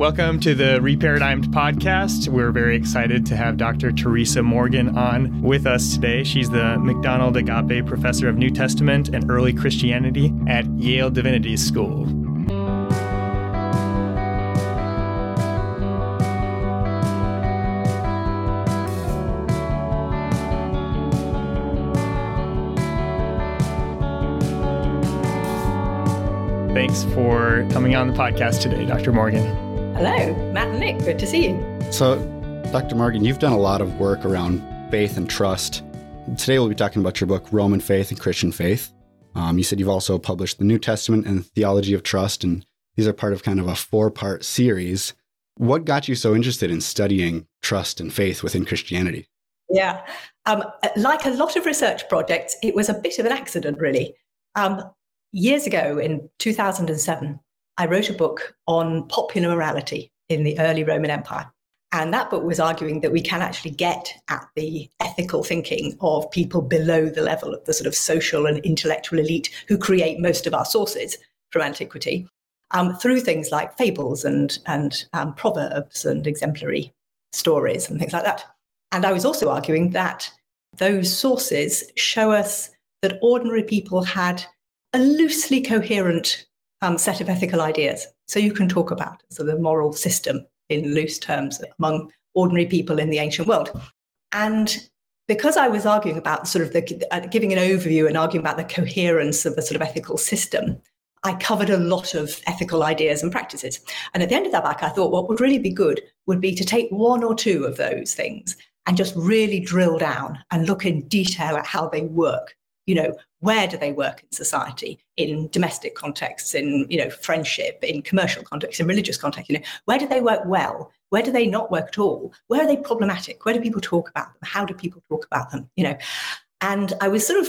Welcome to the Reparadigmed podcast. We're very excited to have Dr. Teresa Morgan on with us today. She's the McDonald Agape Professor of New Testament and Early Christianity at Yale Divinity School. Thanks for coming on the podcast today, Dr. Morgan. Hello, Matt and Nick. Good to see you. So, Dr. Morgan, you've done a lot of work around faith and trust. Today, we'll be talking about your book, Roman Faith and Christian Faith. Um, you said you've also published the New Testament and Theology of Trust, and these are part of kind of a four part series. What got you so interested in studying trust and faith within Christianity? Yeah, um, like a lot of research projects, it was a bit of an accident, really. Um, years ago, in 2007, I wrote a book on popular morality in the early Roman Empire. And that book was arguing that we can actually get at the ethical thinking of people below the level of the sort of social and intellectual elite who create most of our sources from antiquity um, through things like fables and, and um, proverbs and exemplary stories and things like that. And I was also arguing that those sources show us that ordinary people had a loosely coherent um, set of ethical ideas. So you can talk about so the moral system in loose terms among ordinary people in the ancient world. And because I was arguing about sort of the uh, giving an overview and arguing about the coherence of the sort of ethical system, I covered a lot of ethical ideas and practices. And at the end of that book, I thought what would really be good would be to take one or two of those things and just really drill down and look in detail at how they work. You know, where do they work in society in domestic contexts in you know friendship in commercial contexts in religious contexts you know where do they work well? Where do they not work at all? Where are they problematic? Where do people talk about them? How do people talk about them you know? And i was sort of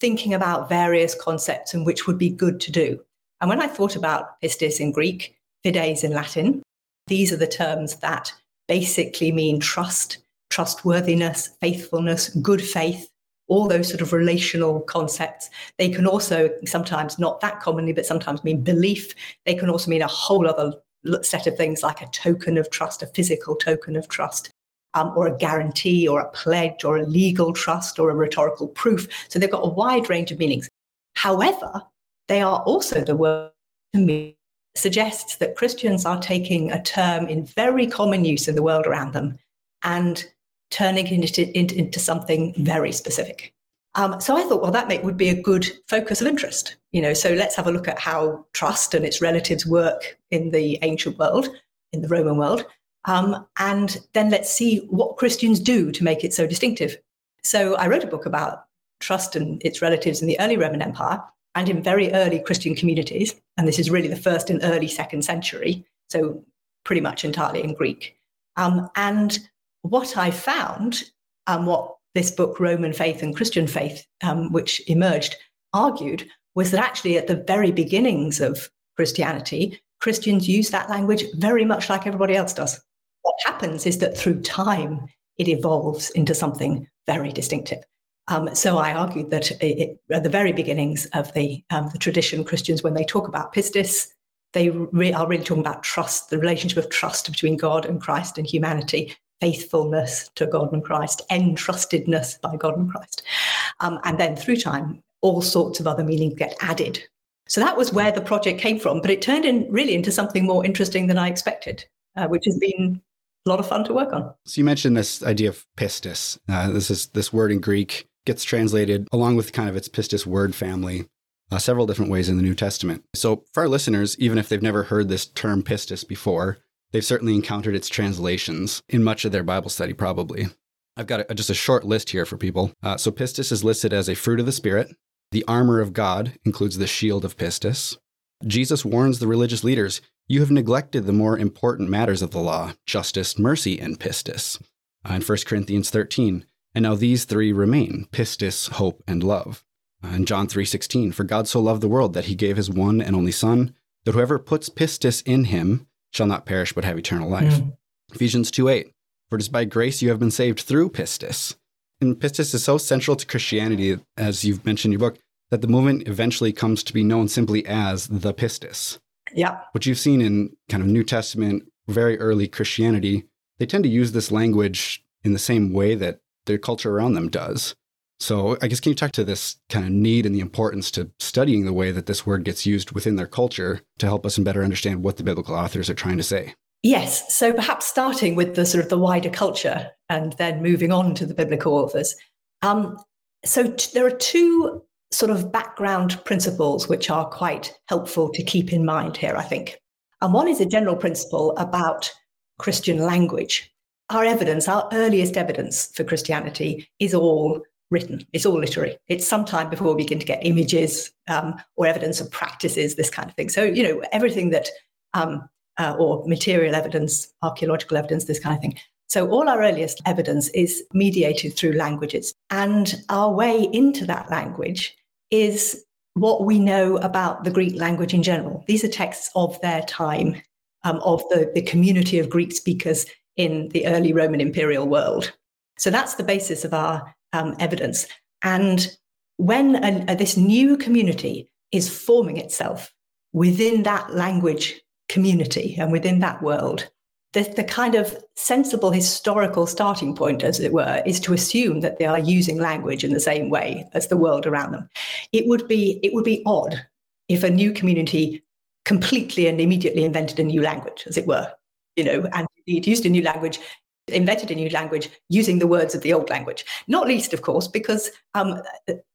thinking about various concepts and which would be good to do. And when i thought about pistis in greek fides in latin these are the terms that basically mean trust trustworthiness faithfulness good faith all those sort of relational concepts. They can also sometimes not that commonly, but sometimes mean belief. They can also mean a whole other set of things like a token of trust, a physical token of trust. Um, or a guarantee, or a pledge, or a legal trust, or a rhetorical proof. So they've got a wide range of meanings. However, they are also the word to me suggests that Christians are taking a term in very common use in the world around them and turning it into, into, something very specific. Um, so I thought, well, that would be a good focus of interest. You know, so let's have a look at how trust and its relatives work in the ancient world, in the Roman world, um, and then let's see what Christians do to make it so distinctive. So I wrote a book about trust and its relatives in the early Roman Empire and in very early Christian communities, and this is really the first in early second century, so pretty much entirely in Greek. Um, and what I found and what this book, Roman Faith and Christian Faith, um, which emerged, argued was that actually at the very beginnings of Christianity, Christians use that language very much like everybody else does. What happens is that through time, it evolves into something very distinctive. Um, so I argued that it, at the very beginnings of the, um, the tradition, Christians, when they talk about pistis, they re- are really talking about trust, the relationship of trust between God and Christ and humanity, faithfulness to God and Christ, entrustedness by God and Christ. Um, and then through time, all sorts of other meanings get added. So that was where the project came from, but it turned in really into something more interesting than I expected, uh, which has been a lot of fun to work on. So you mentioned this idea of pistis. Uh, this is this word in Greek gets translated along with kind of its pistis word family uh, several different ways in the New Testament. So for our listeners, even if they've never heard this term pistis before, They've certainly encountered its translations in much of their Bible study, probably. I've got a, just a short list here for people. Uh, so, pistis is listed as a fruit of the Spirit. The armor of God includes the shield of pistis. Jesus warns the religious leaders you have neglected the more important matters of the law justice, mercy, and pistis. Uh, in 1 Corinthians 13, and now these three remain pistis, hope, and love. Uh, in John 3:16, for God so loved the world that he gave his one and only Son, that whoever puts pistis in him shall not perish but have eternal life. Mm. Ephesians 2 8. For it is by grace you have been saved through pistis. And pistis is so central to Christianity, as you've mentioned in your book, that the movement eventually comes to be known simply as the pistis. Yeah. What you've seen in kind of New Testament very early Christianity, they tend to use this language in the same way that their culture around them does. So, I guess, can you talk to this kind of need and the importance to studying the way that this word gets used within their culture to help us and better understand what the biblical authors are trying to say? Yes. So, perhaps starting with the sort of the wider culture and then moving on to the biblical authors. Um, so, t- there are two sort of background principles which are quite helpful to keep in mind here, I think. And one is a general principle about Christian language. Our evidence, our earliest evidence for Christianity, is all written. It's all literary. It's sometime before we begin to get images um, or evidence of practices, this kind of thing. So, you know, everything that, um, uh, or material evidence, archaeological evidence, this kind of thing. So, all our earliest evidence is mediated through languages. And our way into that language is what we know about the Greek language in general. These are texts of their time, um, of the, the community of Greek speakers in the early Roman imperial world. So, that's the basis of our um, evidence. And when a, a, this new community is forming itself within that language community and within that world, the, the kind of sensible historical starting point, as it were, is to assume that they are using language in the same way as the world around them. It would be it would be odd if a new community completely and immediately invented a new language, as it were, you know, and it used a new language invented a new language using the words of the old language. Not least, of course, because um,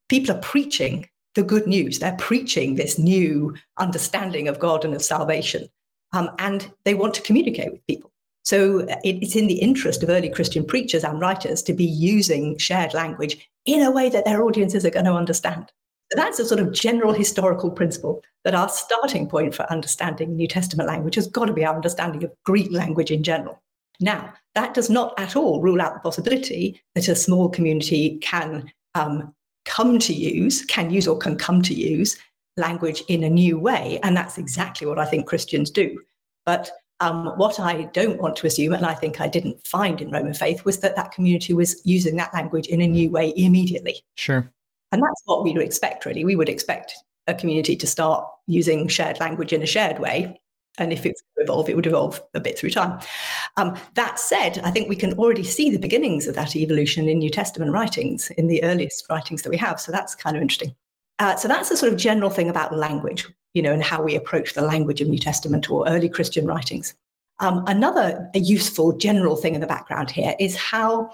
people are preaching the good news. They're preaching this new understanding of God and of salvation. Um, and they want to communicate with people. So it's in the interest of early Christian preachers and writers to be using shared language in a way that their audiences are going to understand. So that's a sort of general historical principle that our starting point for understanding New Testament language has got to be our understanding of Greek language in general. Now, that does not at all rule out the possibility that a small community can um, come to use, can use or can come to use language in a new way. And that's exactly what I think Christians do. But um, what I don't want to assume, and I think I didn't find in Roman faith, was that that community was using that language in a new way immediately. Sure. And that's what we would expect, really. We would expect a community to start using shared language in a shared way and if it's evolve, it would evolve a bit through time. Um, that said, I think we can already see the beginnings of that evolution in New Testament writings, in the earliest writings that we have. So that's kind of interesting. Uh, so that's a sort of general thing about language, you know, and how we approach the language of New Testament or early Christian writings. Um, another useful general thing in the background here is how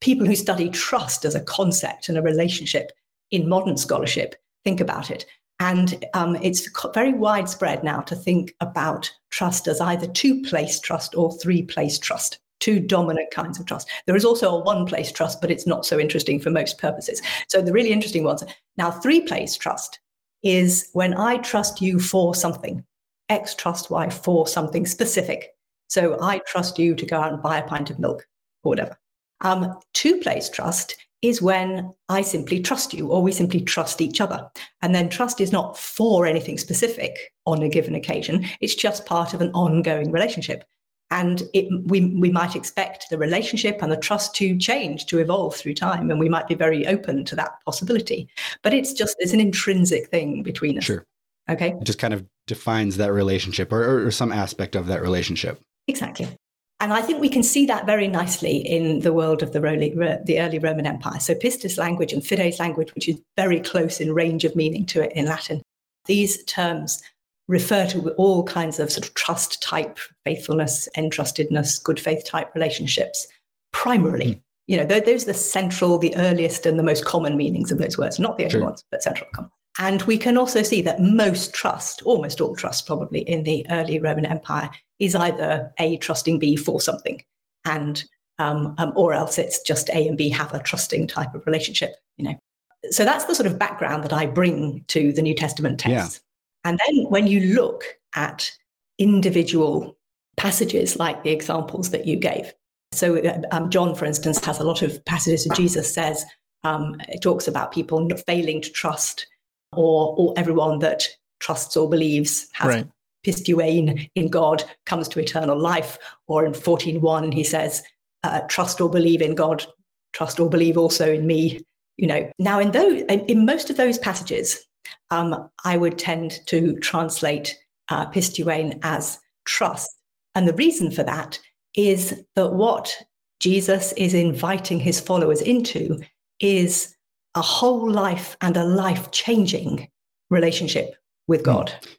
people who study trust as a concept and a relationship in modern scholarship think about it. And um, it's very widespread now to think about trust as either two place trust or three place trust, two dominant kinds of trust. There is also a one place trust, but it's not so interesting for most purposes. So the really interesting ones now, three place trust is when I trust you for something, X trust Y for something specific. So I trust you to go out and buy a pint of milk or whatever. Um, two place trust is when I simply trust you or we simply trust each other. And then trust is not for anything specific on a given occasion, it's just part of an ongoing relationship. And it, we, we might expect the relationship and the trust to change, to evolve through time. And we might be very open to that possibility. But it's just, it's an intrinsic thing between us. Sure. Okay. It just kind of defines that relationship or, or some aspect of that relationship. Exactly. And I think we can see that very nicely in the world of the early, the early Roman Empire. So, pistis language and fides language, which is very close in range of meaning to it in Latin, these terms refer to all kinds of sort of trust type, faithfulness, entrustedness, good faith type relationships, primarily. Mm. You know, those are the central, the earliest, and the most common meanings of those words, not the only ones, but central common. And we can also see that most trust, almost all trust probably in the early Roman Empire, is either A trusting B for something, and um, um, or else it's just A and B have a trusting type of relationship. You know, so that's the sort of background that I bring to the New Testament text. Yeah. And then when you look at individual passages like the examples that you gave, so um, John, for instance, has a lot of passages where Jesus says um, it talks about people failing to trust, or or everyone that trusts or believes has right pisteuein in God comes to eternal life. Or in 14.1, he says, uh, trust or believe in God, trust or believe also in me. You know, now in those, in most of those passages, um, I would tend to translate uh, pisteuein as trust And the reason for that is that what Jesus is inviting his followers into is a whole life and a life changing relationship with hmm. God. Mm.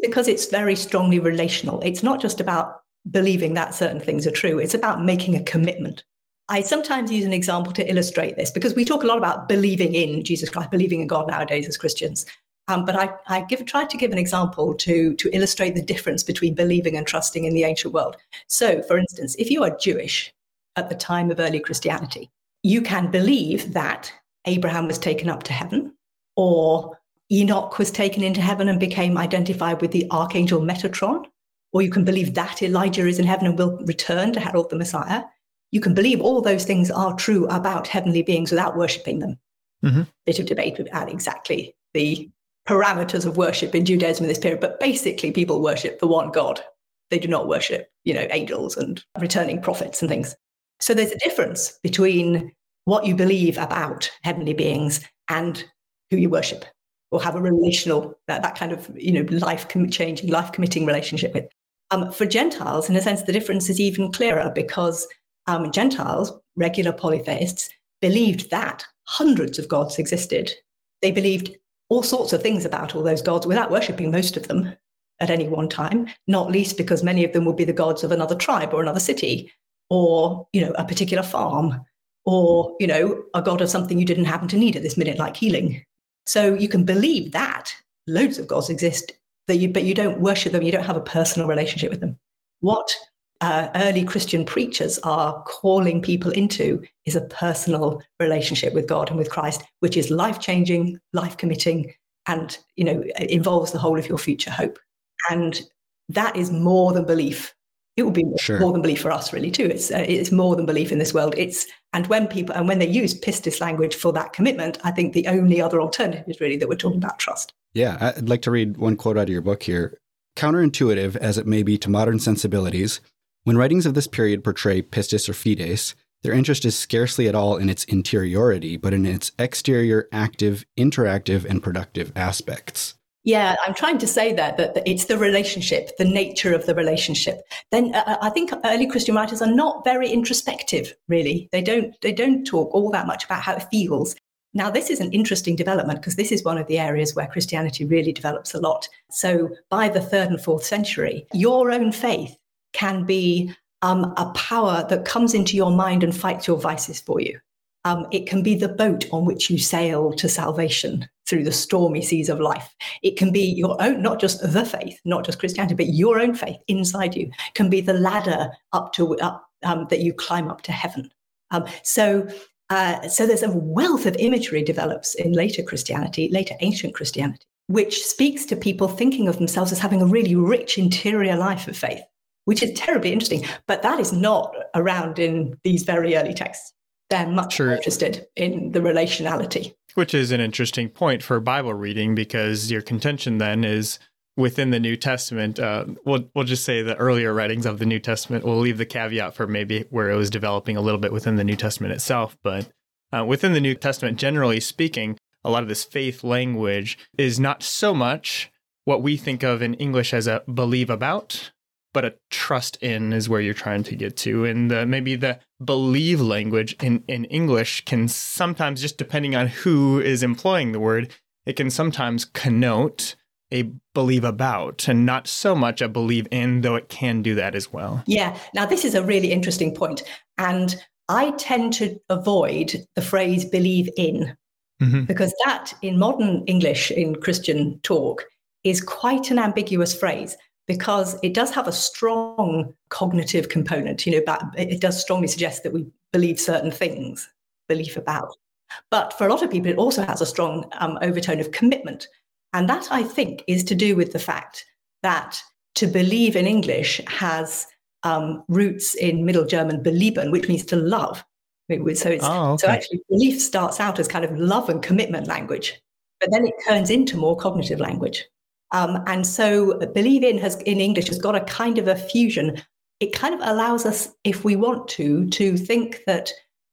Because it's very strongly relational. It's not just about believing that certain things are true, it's about making a commitment. I sometimes use an example to illustrate this because we talk a lot about believing in Jesus Christ, believing in God nowadays as Christians. Um, but I, I give, tried to give an example to, to illustrate the difference between believing and trusting in the ancient world. So, for instance, if you are Jewish at the time of early Christianity, you can believe that Abraham was taken up to heaven, or Enoch was taken into heaven and became identified with the archangel Metatron, or you can believe that Elijah is in heaven and will return to herald the Messiah. You can believe all those things are true about heavenly beings without worshipping them. Mm-hmm. Bit of debate about exactly the parameters of worship in Judaism in this period, but basically people worship the one God. They do not worship, you know, angels and returning prophets and things. So there's a difference between what you believe about heavenly beings and who you worship or have a relational, that, that kind of, you know, life changing, life committing relationship with. Um, for Gentiles, in a sense, the difference is even clearer because um, Gentiles, regular polytheists, believed that hundreds of gods existed. They believed all sorts of things about all those gods without worshipping most of them at any one time, not least because many of them would be the gods of another tribe or another city or, you know, a particular farm or, you know, a god of something you didn't happen to need at this minute, like healing. So you can believe that loads of gods exist, that you, but you don't worship them, you don't have a personal relationship with them. What uh, early Christian preachers are calling people into is a personal relationship with God and with Christ, which is life changing, life committing, and you know involves the whole of your future hope. And that is more than belief. It will be sure. more than belief for us, really, too. It's uh, it's more than belief in this world. It's and when people and when they use pistis language for that commitment, I think the only other alternative is really that we're talking about trust. Yeah, I'd like to read one quote out of your book here. Counterintuitive as it may be to modern sensibilities, when writings of this period portray pistis or fides, their interest is scarcely at all in its interiority, but in its exterior, active, interactive, and productive aspects. Yeah, I'm trying to say that that it's the relationship, the nature of the relationship. Then uh, uh, I think early Christian writers are not very introspective. Really, they don't they don't talk all that much about how it feels. Now, this is an interesting development because this is one of the areas where Christianity really develops a lot. So, by the third and fourth century, your own faith can be um, a power that comes into your mind and fights your vices for you. Um, it can be the boat on which you sail to salvation through the stormy seas of life. It can be your own, not just the faith, not just Christianity, but your own faith inside you can be the ladder up to up um, that you climb up to heaven. Um, so, uh, so there's a wealth of imagery develops in later Christianity, later ancient Christianity, which speaks to people thinking of themselves as having a really rich interior life of faith which is terribly interesting. But that is not around in these very early texts. They're much sure. more interested in the relationality. Which is an interesting point for Bible reading because your contention then is within the New Testament. Uh, we'll we'll just say the earlier writings of the New Testament. We'll leave the caveat for maybe where it was developing a little bit within the New Testament itself, but uh, within the New Testament, generally speaking, a lot of this faith language is not so much what we think of in English as a believe about, but a trust in is where you're trying to get to. And the, maybe the believe language in, in English can sometimes, just depending on who is employing the word, it can sometimes connote a believe about and not so much a believe in, though it can do that as well. Yeah. Now, this is a really interesting point. And I tend to avoid the phrase believe in mm-hmm. because that in modern English, in Christian talk, is quite an ambiguous phrase because it does have a strong cognitive component. You know, it does strongly suggest that we believe certain things, belief about. But for a lot of people, it also has a strong um, overtone of commitment. And that, I think, is to do with the fact that to believe in English has um, roots in Middle German belieben, which means to love. So, it's, oh, okay. so actually, belief starts out as kind of love and commitment language, but then it turns into more cognitive language. Um, and so believe in has in English has got a kind of a fusion. It kind of allows us, if we want to, to think that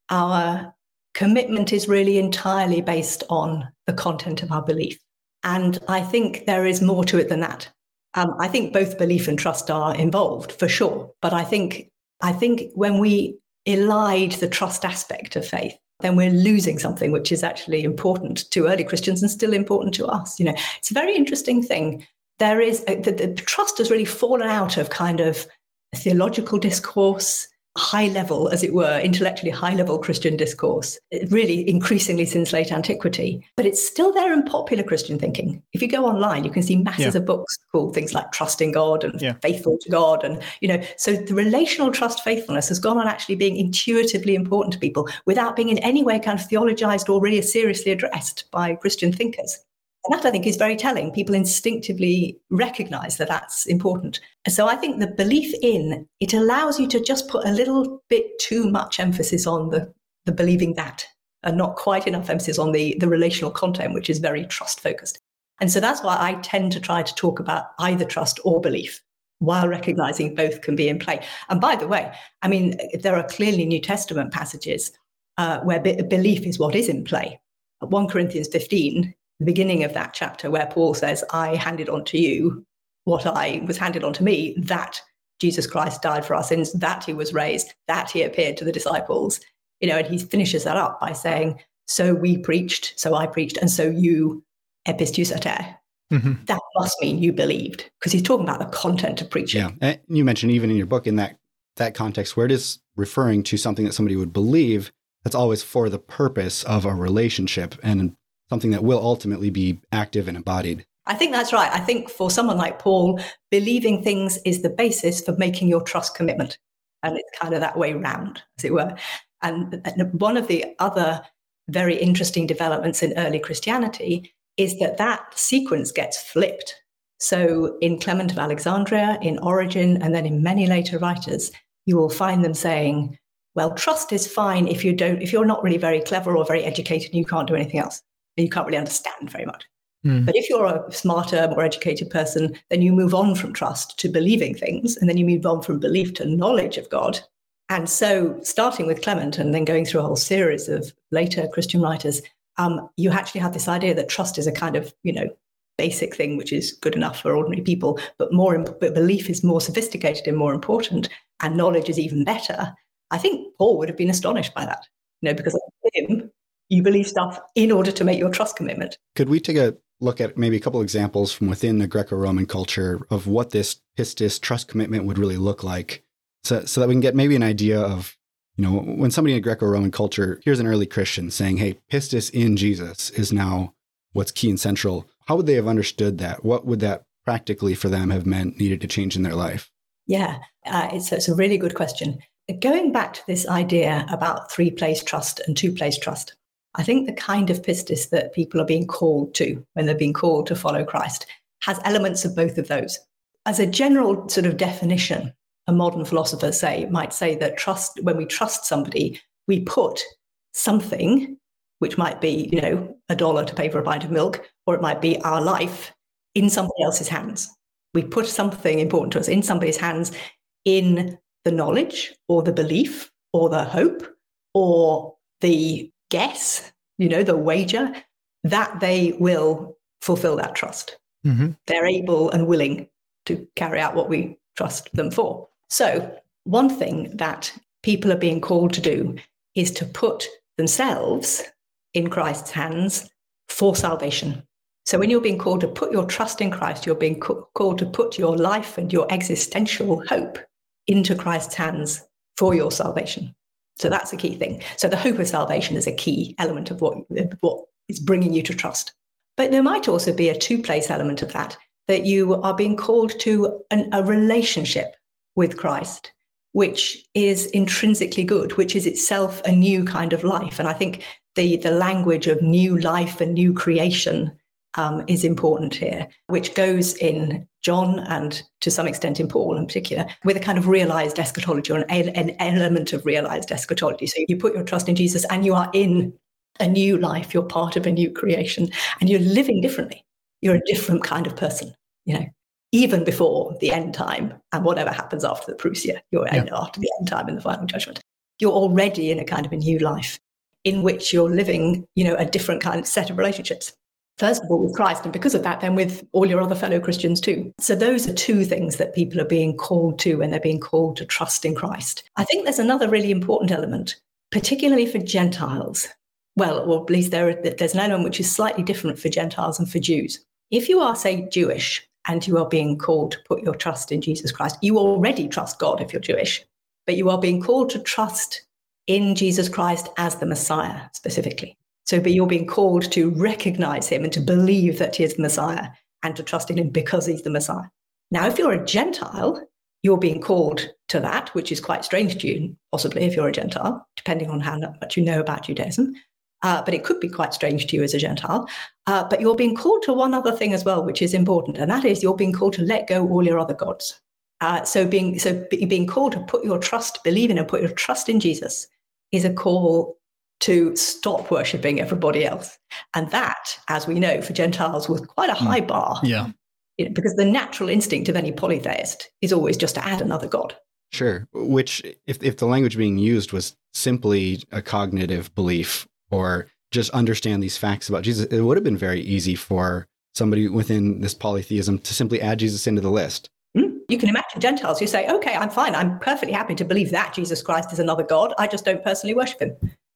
our commitment is really entirely based on the content of our belief. And I think there is more to it than that. Um, I think both belief and trust are involved for sure. But I think I think when we elide the trust aspect of faith, then we're losing something which is actually important to early Christians and still important to us. You know, it's a very interesting thing. There is a, the, the trust has really fallen out of kind of theological discourse high level, as it were, intellectually high level Christian discourse, really increasingly since late antiquity. But it's still there in popular Christian thinking. If you go online, you can see masses yeah. of books called things like Trusting God and yeah. Faithful to God. And, you know, so the relational trust faithfulness has gone on actually being intuitively important to people without being in any way kind of theologized or really seriously addressed by Christian thinkers. And that I think is very telling. People instinctively recognize that that's important. So I think the belief in it allows you to just put a little bit too much emphasis on the, the believing that and not quite enough emphasis on the, the relational content, which is very trust focused. And so that's why I tend to try to talk about either trust or belief while recognizing both can be in play. And by the way, I mean, there are clearly New Testament passages uh, where be- belief is what is in play. 1 Corinthians 15 the beginning of that chapter where Paul says, I handed on to you what I was handed on to me, that Jesus Christ died for our sins, that he was raised, that he appeared to the disciples. You know, and he finishes that up by saying, So we preached, so I preached, and so you episteusate. Mm-hmm. That must mean you believed, because he's talking about the content of preaching. Yeah. And you mentioned even in your book in that that context where it is referring to something that somebody would believe, that's always for the purpose of a relationship. And something that will ultimately be active and embodied. I think that's right. I think for someone like Paul, believing things is the basis for making your trust commitment. And it's kind of that way round, as it were. And one of the other very interesting developments in early Christianity is that that sequence gets flipped. So in Clement of Alexandria, in Origen, and then in many later writers, you will find them saying, well, trust is fine if you don't, if you're not really very clever or very educated you can't do anything else you can't really understand very much. Mm. But if you're a smarter, more educated person, then you move on from trust to believing things, and then you move on from belief to knowledge of God. And so, starting with Clement and then going through a whole series of later Christian writers, um, you actually have this idea that trust is a kind of, you know, basic thing which is good enough for ordinary people, but more, but belief is more sophisticated and more important, and knowledge is even better. I think Paul would have been astonished by that, you know, because him, you believe stuff in order to make your trust commitment. Could we take a look at maybe a couple examples from within the Greco-Roman culture of what this pistis trust commitment would really look like, so so that we can get maybe an idea of you know when somebody in Greco-Roman culture here's an early Christian saying, "Hey, pistis in Jesus is now what's key and central." How would they have understood that? What would that practically for them have meant needed to change in their life? Yeah, uh, it's, it's a really good question. Going back to this idea about three place trust and two place trust, I think the kind of pistis that people are being called to when they're being called to follow Christ has elements of both of those. As a general sort of definition, a modern philosopher say might say that trust when we trust somebody, we put something, which might be, you know, a dollar to pay for a pint of milk, or it might be our life in somebody else's hands. We put something important to us in somebody's hands in the knowledge or the belief or the hope or the guess, you know, the wager, that they will fulfill that trust. Mm-hmm. They're able and willing to carry out what we trust them for. So, one thing that people are being called to do is to put themselves in Christ's hands for salvation. So, when you're being called to put your trust in Christ, you're being called to put your life and your existential hope into Christ's hands for your salvation. So that's a key thing. So the hope of salvation is a key element of what, what is bringing you to trust. But there might also be a two place element of that, that you are being called to an, a relationship with Christ, which is intrinsically good, which is itself a new kind of life. And I think the, the language of new life and new creation um, is important here, which goes in John and to some extent in Paul in particular, with a kind of realized eschatology or an, an element of realized eschatology. So you put your trust in Jesus and you are in a new life, you're part of a new creation, and you're living differently. You're a different kind of person, you know, even before the end time and whatever happens after the Parousia, you're yeah. after the end time and the final judgment. You're already in a kind of a new life in which you're living, you know, a different kind of set of relationships First of all, with Christ, and because of that, then with all your other fellow Christians too. So, those are two things that people are being called to when they're being called to trust in Christ. I think there's another really important element, particularly for Gentiles. Well, or at least there, there's an element which is slightly different for Gentiles and for Jews. If you are, say, Jewish and you are being called to put your trust in Jesus Christ, you already trust God if you're Jewish, but you are being called to trust in Jesus Christ as the Messiah specifically. So, but you're being called to recognize him and to believe that he is the Messiah and to trust in him because he's the Messiah. Now, if you're a Gentile, you're being called to that, which is quite strange to you, possibly if you're a Gentile, depending on how much you know about Judaism. Uh, but it could be quite strange to you as a Gentile. Uh, but you're being called to one other thing as well, which is important, and that is you're being called to let go all your other gods. Uh, so being so being called to put your trust, believe in, and put your trust in Jesus is a call to stop worshipping everybody else. And that, as we know, for Gentiles was quite a hmm. high bar. Yeah. because the natural instinct of any polytheist is always just to add another god. Sure. Which, if, if the language being used was simply a cognitive belief or just understand these facts about Jesus, it would have been very easy for somebody within this polytheism to simply add Jesus into the list. Hmm. You can imagine Gentiles who say, okay, I'm fine. I'm perfectly happy to believe that Jesus Christ is another God. I just don't personally worship him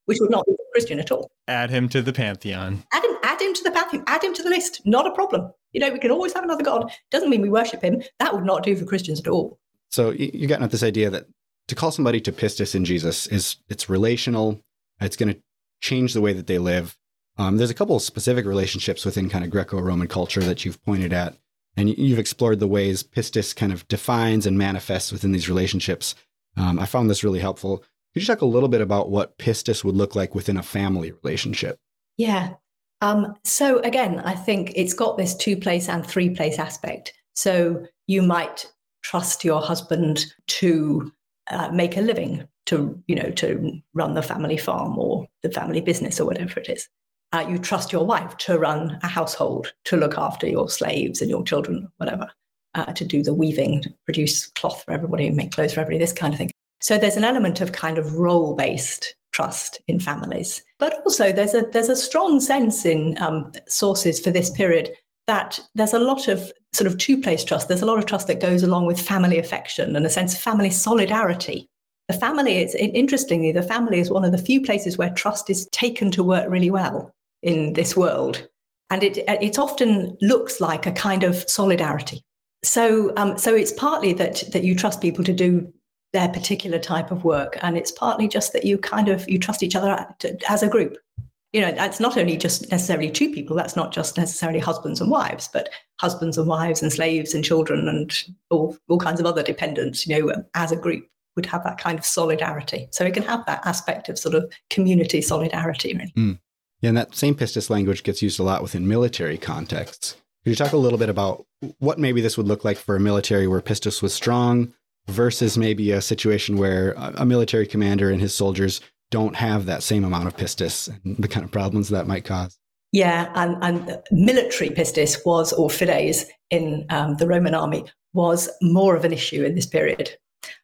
which would not be Christian at all. Add him to the pantheon. Add him, add him to the pantheon. Add him to the list. Not a problem. You know, we can always have another god. Doesn't mean we worship him. That would not do for Christians at all. So you got at this idea that to call somebody to pistis in Jesus is it's relational. It's going to change the way that they live. Um, there's a couple of specific relationships within kind of Greco-Roman culture that you've pointed at, and you've explored the ways pistis kind of defines and manifests within these relationships. Um, I found this really helpful. Could you talk a little bit about what pistis would look like within a family relationship? Yeah. Um, so again, I think it's got this two place and three place aspect. So you might trust your husband to uh, make a living, to you know, to run the family farm or the family business or whatever it is. Uh, you trust your wife to run a household, to look after your slaves and your children, whatever, uh, to do the weaving, to produce cloth for everybody, make clothes for everybody, this kind of thing. So there's an element of kind of role based trust in families. But also there's a there's a strong sense in um, sources for this period that there's a lot of sort of two place trust. There's a lot of trust that goes along with family affection and a sense of family solidarity. The family is interestingly, the family is one of the few places where trust is taken to work really well in this world. And it it often looks like a kind of solidarity. So um, so it's partly that that you trust people to do their particular type of work and it's partly just that you kind of you trust each other as a group. You know that's not only just necessarily two people that's not just necessarily husbands and wives but husbands and wives and slaves and children and all, all kinds of other dependents you know as a group would have that kind of solidarity. So it can have that aspect of sort of community solidarity really. Mm. yeah and that same pistis language gets used a lot within military contexts. Could you talk a little bit about what maybe this would look like for a military where pistis was strong versus maybe a situation where a military commander and his soldiers don't have that same amount of pistis and the kind of problems that might cause. Yeah, and, and military pistis was, or fides in um, the Roman army, was more of an issue in this period.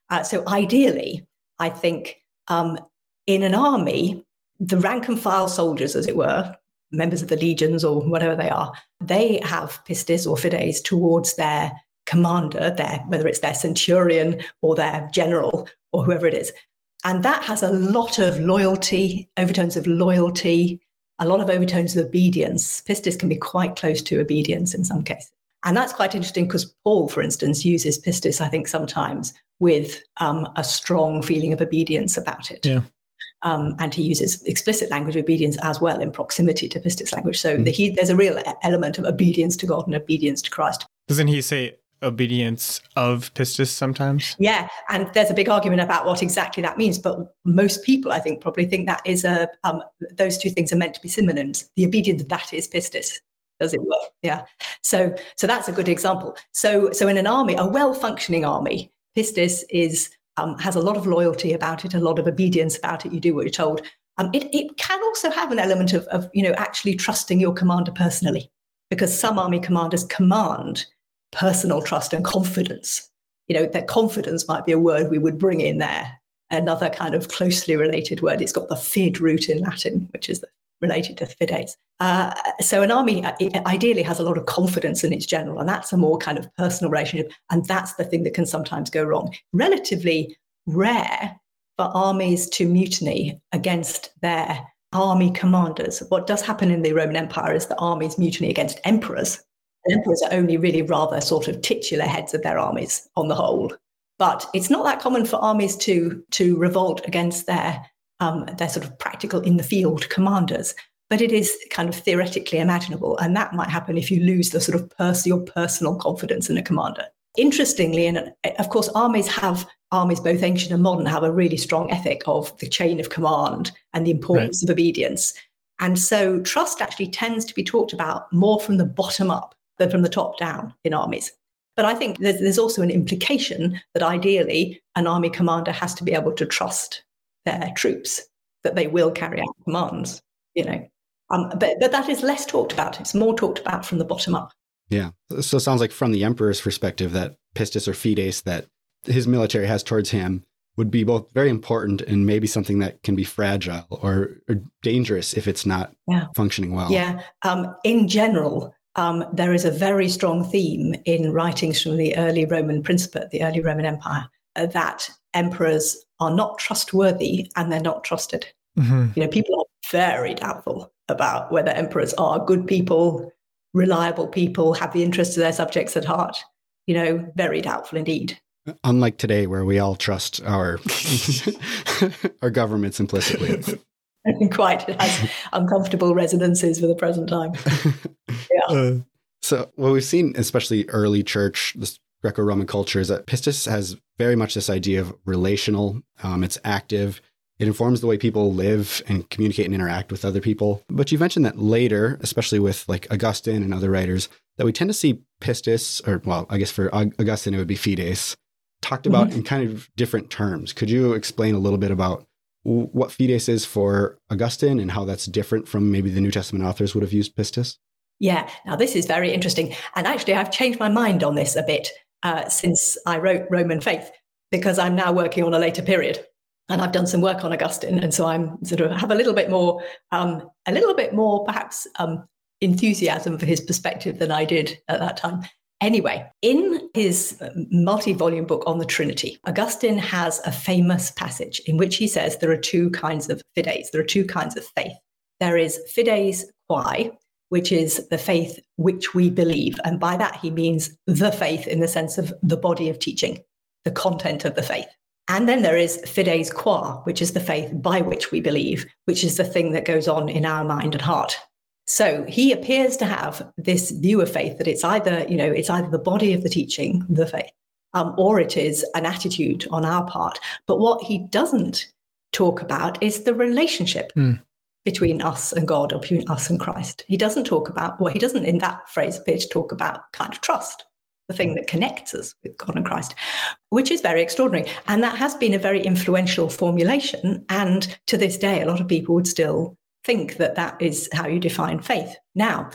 Uh, so ideally, I think um, in an army, the rank and file soldiers, as it were, members of the legions or whatever they are, they have pistis or fides towards their commander, their, whether it's their centurion or their general or whoever it is. And that has a lot of loyalty, overtones of loyalty, a lot of overtones of obedience. Pistis can be quite close to obedience in some cases. And that's quite interesting because Paul, for instance, uses pistis, I think, sometimes with um, a strong feeling of obedience about it. Yeah. Um, and he uses explicit language of obedience as well in proximity to pistis language. So mm. the, he, there's a real element of obedience to God and obedience to Christ. Doesn't he say obedience of pistis sometimes? Yeah, and there's a big argument about what exactly that means, but most people, I think, probably think that is a um, those two things are meant to be synonyms. The obedience that is pistis, does it work? Yeah. So so that's a good example. So so in an army, a well-functioning army, pistis is um, has a lot of loyalty about it, a lot of obedience about it. You do what you're told. Um, it, it can also have an element of, of you know actually trusting your commander personally, because some army commanders command personal trust and confidence. You know, that confidence might be a word we would bring in there. Another kind of closely related word. It's got the fid root in Latin, which is related to fides. Uh, so an army uh, ideally has a lot of confidence in its general, and that's a more kind of personal relationship. And that's the thing that can sometimes go wrong. Relatively rare for armies to mutiny against their army commanders. What does happen in the Roman Empire is that armies mutiny against emperors. Emperors are only really rather sort of titular heads of their armies on the whole. But it's not that common for armies to, to revolt against their, um, their sort of practical in the field commanders. But it is kind of theoretically imaginable. And that might happen if you lose the sort of pers- your personal confidence in a commander. Interestingly, and of course, armies have armies, both ancient and modern, have a really strong ethic of the chain of command and the importance right. of obedience. And so trust actually tends to be talked about more from the bottom up than from the top down in armies. But I think there's, there's also an implication that ideally an army commander has to be able to trust their troops that they will carry out commands. You know, um, but but that is less talked about. It's more talked about from the bottom up. Yeah. So it sounds like from the emperor's perspective that pistis or fides that his military has towards him would be both very important and maybe something that can be fragile or, or dangerous if it's not yeah. functioning well. Yeah. Um, in general, um, there is a very strong theme in writings from the early Roman Principate, the early Roman Empire, uh, that emperors are not trustworthy and they're not trusted. Mm-hmm. You know, people are very doubtful about whether emperors are good people, reliable people, have the interests of their subjects at heart. You know, very doubtful indeed. Unlike today, where we all trust our our governments implicitly. Quite, it has uncomfortable resonances for the present time. Yeah. Uh, so, what we've seen, especially early church, this Greco-Roman culture, is that pistis has very much this idea of relational. Um, it's active. It informs the way people live and communicate and interact with other people. But you mentioned that later, especially with like Augustine and other writers, that we tend to see pistis, or well, I guess for Augustine it would be fides, talked about mm-hmm. in kind of different terms. Could you explain a little bit about what fides is for Augustine and how that's different from maybe the New Testament authors would have used pistis? Yeah, now this is very interesting. And actually, I've changed my mind on this a bit uh, since I wrote Roman Faith, because I'm now working on a later period and I've done some work on Augustine, and so I'm sort of have a little bit more, um, a little bit more perhaps um, enthusiasm for his perspective than I did at that time. Anyway, in his um, multi-volume book on the Trinity, Augustine has a famous passage in which he says there are two kinds of fides. There are two kinds of faith. There is fides quae, which is the faith which we believe, and by that he means the faith in the sense of the body of teaching, the content of the faith. And then there is fides qua, which is the faith by which we believe, which is the thing that goes on in our mind and heart. So he appears to have this view of faith that it's either, you know, it's either the body of the teaching, the faith, um, or it is an attitude on our part. But what he doesn't talk about is the relationship mm. between us and God or between us and Christ. He doesn't talk about, well, he doesn't in that phrase appear to talk about kind of trust the thing that connects us with God and Christ, which is very extraordinary. And that has been a very influential formulation. And to this day, a lot of people would still think that that is how you define faith. Now,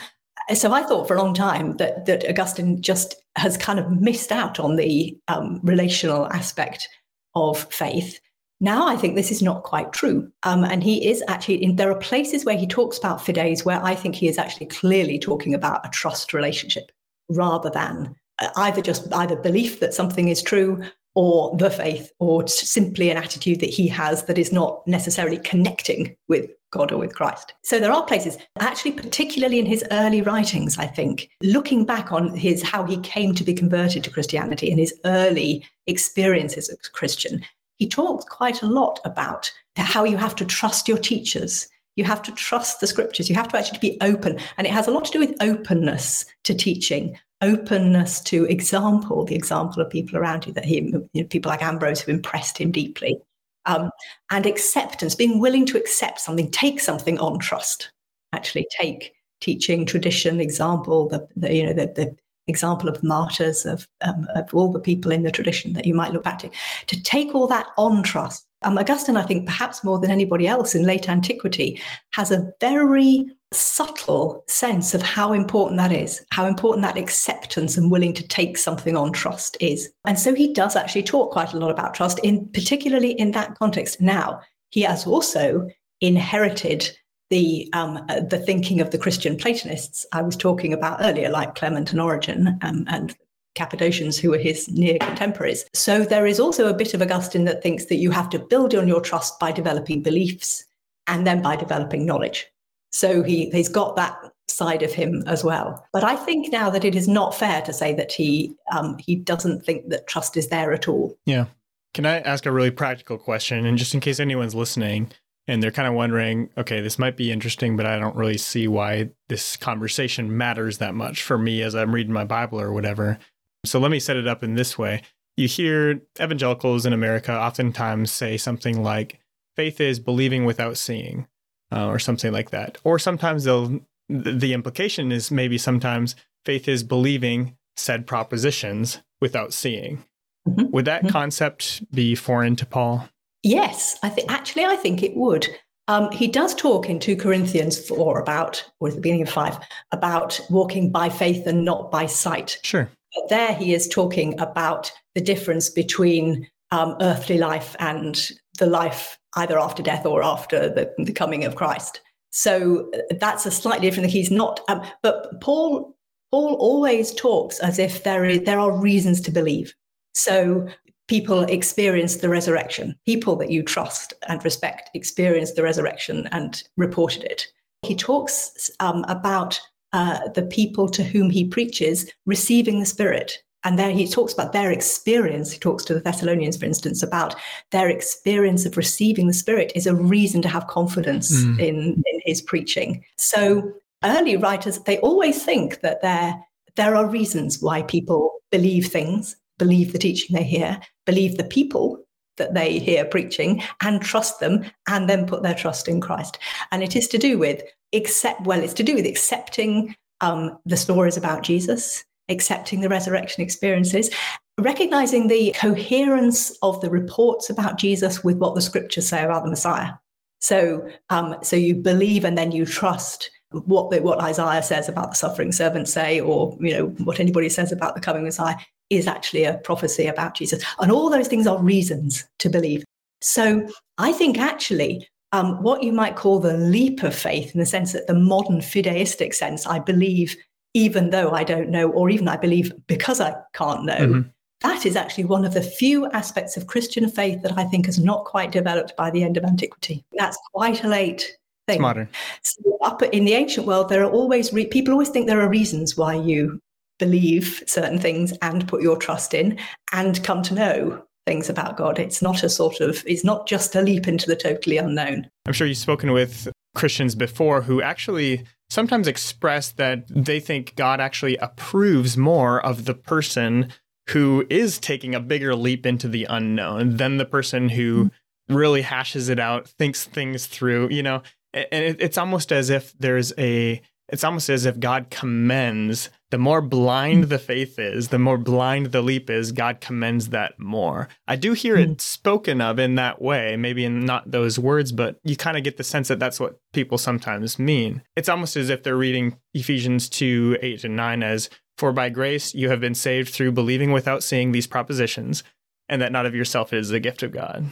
so I thought for a long time that that Augustine just has kind of missed out on the um, relational aspect of faith. Now I think this is not quite true, um, and he is actually. In, there are places where he talks about fides where I think he is actually clearly talking about a trust relationship rather than either just either belief that something is true or the faith or simply an attitude that he has that is not necessarily connecting with God or with Christ. So there are places, actually, particularly in his early writings, I think, looking back on his how he came to be converted to Christianity and his early experiences as a Christian, he talks quite a lot about how you have to trust your teachers. You have to trust the scriptures. You have to actually be open. And it has a lot to do with openness to teaching, openness to example, the example of people around you that he, you know, people like Ambrose who impressed him deeply, um, and acceptance, being willing to accept something, take something on trust, actually take teaching, tradition, example, the, the you know the, the example of martyrs of, um, of all the people in the tradition that you might look back to, to take all that on trust. Um, Augustine, I think, perhaps more than anybody else in late antiquity, has a very subtle sense of how important that is, how important that acceptance and willing to take something on trust is. And so he does actually talk quite a lot about trust, in particularly in that context. Now, he has also inherited the um, uh, the thinking of the Christian Platonists I was talking about earlier, like Clement and Origen um, and Cappadocians, who were his near contemporaries. So there is also a bit of Augustine that thinks that you have to build on your trust by developing beliefs and then by developing knowledge. So he, he's got that side of him as well. But I think now that it is not fair to say that he um, he doesn't think that trust is there at all. Yeah. Can I ask a really practical question? And just in case anyone's listening and they're kind of wondering, okay, this might be interesting, but I don't really see why this conversation matters that much for me as I'm reading my Bible or whatever. So let me set it up in this way. You hear evangelicals in America oftentimes say something like, faith is believing without seeing, uh, or something like that. Or sometimes they'll, the implication is maybe sometimes faith is believing said propositions without seeing. Mm-hmm. Would that mm-hmm. concept be foreign to Paul? Yes, I think actually I think it would. Um, he does talk in 2 Corinthians 4 about, or at the beginning of 5, about walking by faith and not by sight. Sure. But there he is talking about the difference between um, earthly life and the life either after death or after the, the coming of Christ. So uh, that's a slightly different thing. He's not, um, but Paul Paul always talks as if there is there are reasons to believe. So people experience the resurrection. People that you trust and respect experience the resurrection and reported it. He talks um, about uh, the people to whom he preaches receiving the Spirit. And there he talks about their experience. He talks to the Thessalonians, for instance, about their experience of receiving the Spirit is a reason to have confidence mm. in, in his preaching. So early writers, they always think that there, there are reasons why people believe things, believe the teaching they hear, believe the people that they hear preaching and trust them and then put their trust in Christ. And it is to do with accept well, it's to do with accepting um, the stories about Jesus, accepting the resurrection experiences, recognizing the coherence of the reports about Jesus with what the scriptures say about the Messiah. So, um, so you believe and then you trust what what Isaiah says about the suffering servant say, or you know what anybody says about the coming Messiah is actually a prophecy about Jesus, and all those things are reasons to believe. So, I think actually um, what you might call the leap of faith, in the sense that the modern fideistic sense, I believe even though I don't know, or even I believe because I can't know. Mm-hmm. That is actually one of the few aspects of Christian faith that I think has not quite developed by the end of antiquity. That's quite a late thing. It's modern. So up in the ancient world, there are always re- people always think there are reasons why you believe certain things and put your trust in and come to know things about God. It's not a sort of, it's not just a leap into the totally unknown. I'm sure you've spoken with Christians before who actually sometimes express that they think God actually approves more of the person who is taking a bigger leap into the unknown than the person who mm-hmm. really hashes it out, thinks things through, you know. And it's almost as if there's a it's almost as if God commends the more blind the faith is, the more blind the leap is, God commends that more. I do hear it hmm. spoken of in that way, maybe in not those words, but you kind of get the sense that that's what people sometimes mean. It's almost as if they're reading Ephesians 2 8 and 9 as, For by grace you have been saved through believing without seeing these propositions, and that not of yourself is the gift of God.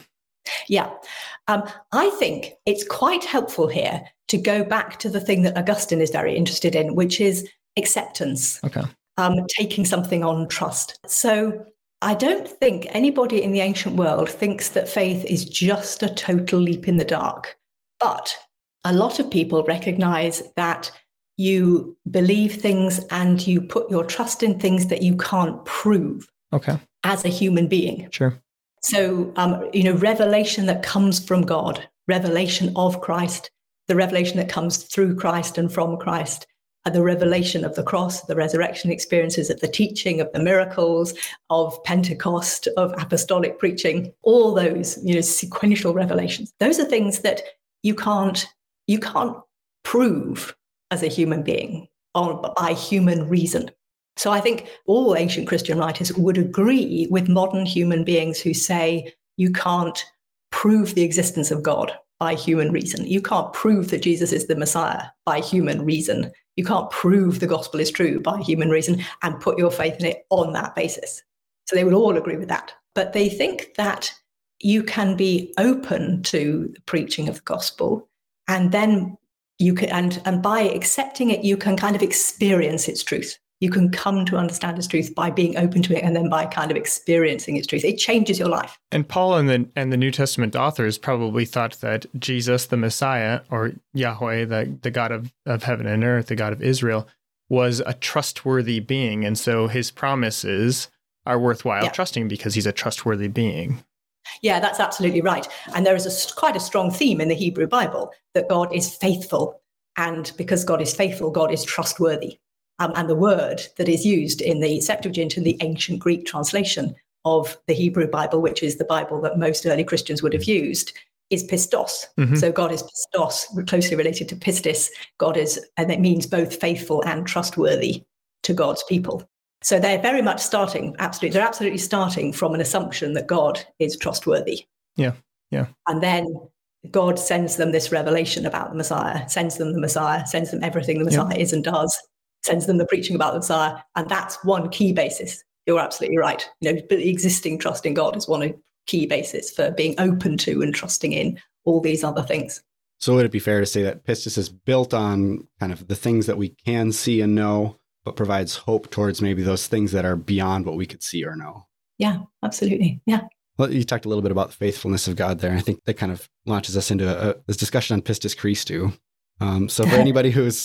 Yeah. Um, I think it's quite helpful here to go back to the thing that Augustine is very interested in, which is acceptance. Okay. Um, taking something on trust. So I don't think anybody in the ancient world thinks that faith is just a total leap in the dark. But a lot of people recognize that you believe things and you put your trust in things that you can't prove. Okay. As a human being. Sure. So, um, you know, revelation that comes from God, revelation of Christ, the revelation that comes through Christ and from Christ, uh, the revelation of the cross, the resurrection experiences of the teaching, of the miracles, of Pentecost, of apostolic preaching, all those, you know, sequential revelations. Those are things that you can't, you can't prove as a human being by human reason. So I think all ancient Christian writers would agree with modern human beings who say you can't prove the existence of God by human reason. You can't prove that Jesus is the Messiah by human reason. You can't prove the gospel is true by human reason and put your faith in it on that basis. So they would all agree with that. But they think that you can be open to the preaching of the gospel and then you can and and by accepting it you can kind of experience its truth you can come to understand its truth by being open to it and then by kind of experiencing its truth it changes your life and paul and the and the new testament authors probably thought that jesus the messiah or yahweh the, the god of, of heaven and earth the god of israel was a trustworthy being and so his promises are worthwhile yeah. trusting because he's a trustworthy being yeah, that's absolutely right. And there is a, quite a strong theme in the Hebrew Bible that God is faithful. And because God is faithful, God is trustworthy. Um, and the word that is used in the Septuagint and the ancient Greek translation of the Hebrew Bible, which is the Bible that most early Christians would have used, is pistos. Mm-hmm. So God is pistos, closely related to pistis. God is, and it means both faithful and trustworthy to God's people. So they're very much starting, absolutely, they're absolutely starting from an assumption that God is trustworthy. Yeah, yeah. And then God sends them this revelation about the Messiah, sends them the Messiah, sends them everything the Messiah yeah. is and does, sends them the preaching about the Messiah. And that's one key basis. You're absolutely right. You know, the existing trust in God is one key basis for being open to and trusting in all these other things. So would it be fair to say that pistis is built on kind of the things that we can see and know, but provides hope towards maybe those things that are beyond what we could see or know? Yeah, absolutely. Yeah. Well, you talked a little bit about the faithfulness of God there. I think that kind of launches us into a, this discussion on pistis Christou. Um, so for anybody who's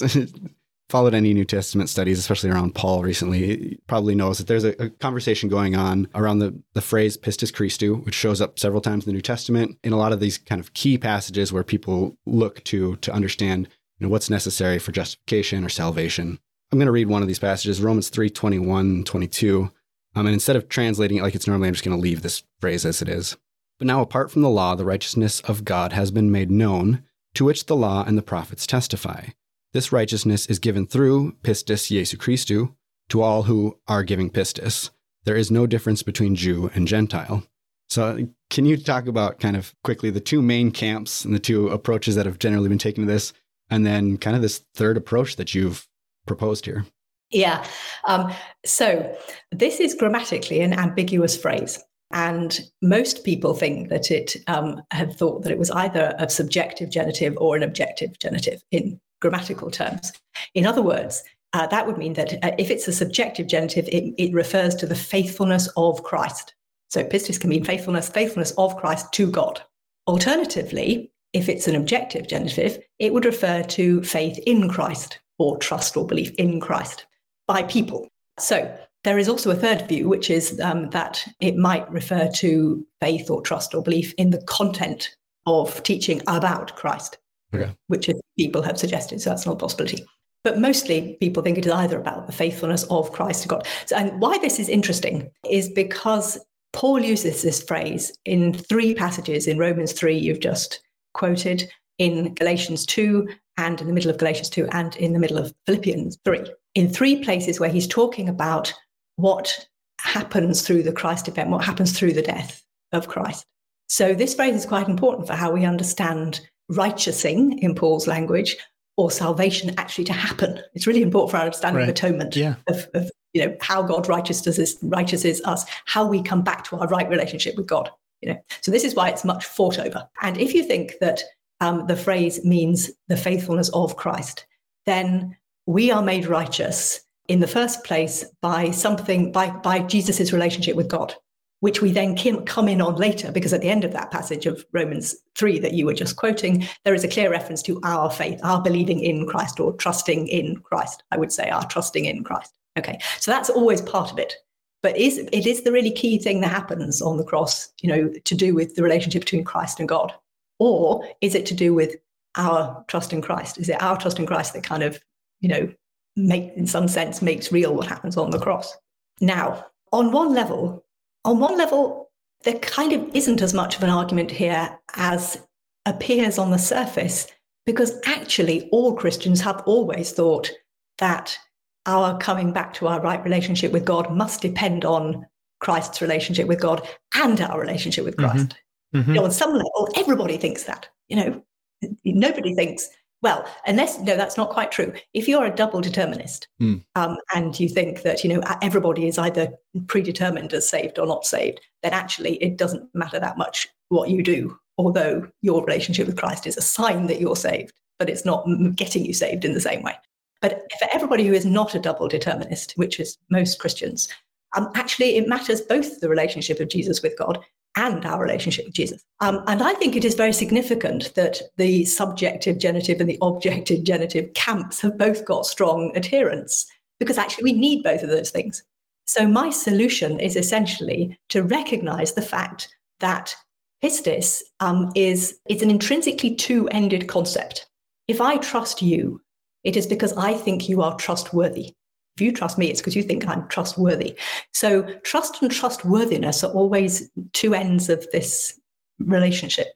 followed any New Testament studies, especially around Paul recently, probably knows that there's a, a, conversation going on around the, the phrase pistis Christou, which shows up several times in the New Testament in a lot of these kind of key passages where people look to to understand you know, what's necessary for justification or salvation. I'm going to read one of these passages, Romans 3, 21, 22. Um, and instead of translating it like it's normally, I'm just going to leave this phrase as it is. But now, apart from the law, the righteousness of God has been made known, to which the law and the prophets testify this righteousness is given through pistis Iesou Christou to all who are giving pistis. There is no difference between Jew and Gentile. So, can you talk about kind of quickly the two main camps and the two approaches that have generally been taken to this, and then kind of this third approach that you've proposed here? Yeah. Um, so, this is grammatically an ambiguous phrase. And most people think that it um, have thought that it was either a subjective genitive or an objective genitive in grammatical terms. In other words, uh, that would mean that uh, if it's a subjective genitive, it, it, refers to the faithfulness of Christ. So pistis can mean faithfulness, faithfulness of Christ to God. Alternatively, if it's an objective genitive, it would refer to faith in Christ or trust or belief in Christ by people. So there is also a third view, which is um, that it might refer to faith or trust or belief in the content of teaching about Christ okay. which people have suggested. So that's not a possibility. But mostly people think it is either about the faithfulness of Christ to God. So, and why this is interesting is because Paul uses this phrase in three passages in Romans 3, you've just quoted, in Galatians 2, and in the middle of Galatians 2, and in the middle of Philippians 3. In three places where he's talking about what happens through the Christ event, what happens through the death of Christ. So this phrase is quite important for how we understand righteousing in Paul's language or salvation actually to happen. It's really important for our understanding right. of atonement, yeah. of, of, you know how God righteous righteous us, how we come back to our right relationship with God. You know, so this is why it's much fought over. And if you think that um, the phrase means the faithfulness of Christ, then we are made righteous in the first place by something by by Jesus's relationship with God which we then come in on later, because at the end of that passage of Romans 3 that you were just quoting, there is a clear reference to our faith, our believing in Christ or trusting in Christ. I would say our trusting in Christ. Okay, so that's always part of it. But is it is the really key thing that happens on the cross, you know, to do with the relationship between Christ and God? Or is it to do with our trust in Christ? Is it our trust in Christ that kind of, you know, make in some sense makes real what happens on the cross? Now, on one level, on one level, there kind of isn't as much of an argument here as appears on the surface, because actually, all Christians have always thought that our coming back to our right relationship with God must depend on Christ's relationship with God and our relationship with Christ. Mm-hmm. Mm-hmm. You know, on some level, everybody thinks that. You know, nobody thinks well, unless no, that's not quite true. If you're a double determinist mm. um, and you think that you know everybody is either predetermined as saved or not saved, then actually it doesn't matter that much what you do. Although your relationship with Christ is a sign that you're saved. but it's not getting you saved in the same way. But for everybody who is not a double determinist, which is most Christians, um, actually it matters both the relationship of Jesus with God and our relationship with Jesus. Um, and I think it is very significant that the subjective genitive and the objective genitive camps have both got strong adherents because actually we need both of those things. So my solution is essentially to recognize the fact that pistis um, is it's an intrinsically two-ended concept. If I trust you, it is because I think you are trustworthy. If you trust me, it's because you think I'm trustworthy. So trust and trustworthiness are always two ends of this relationship,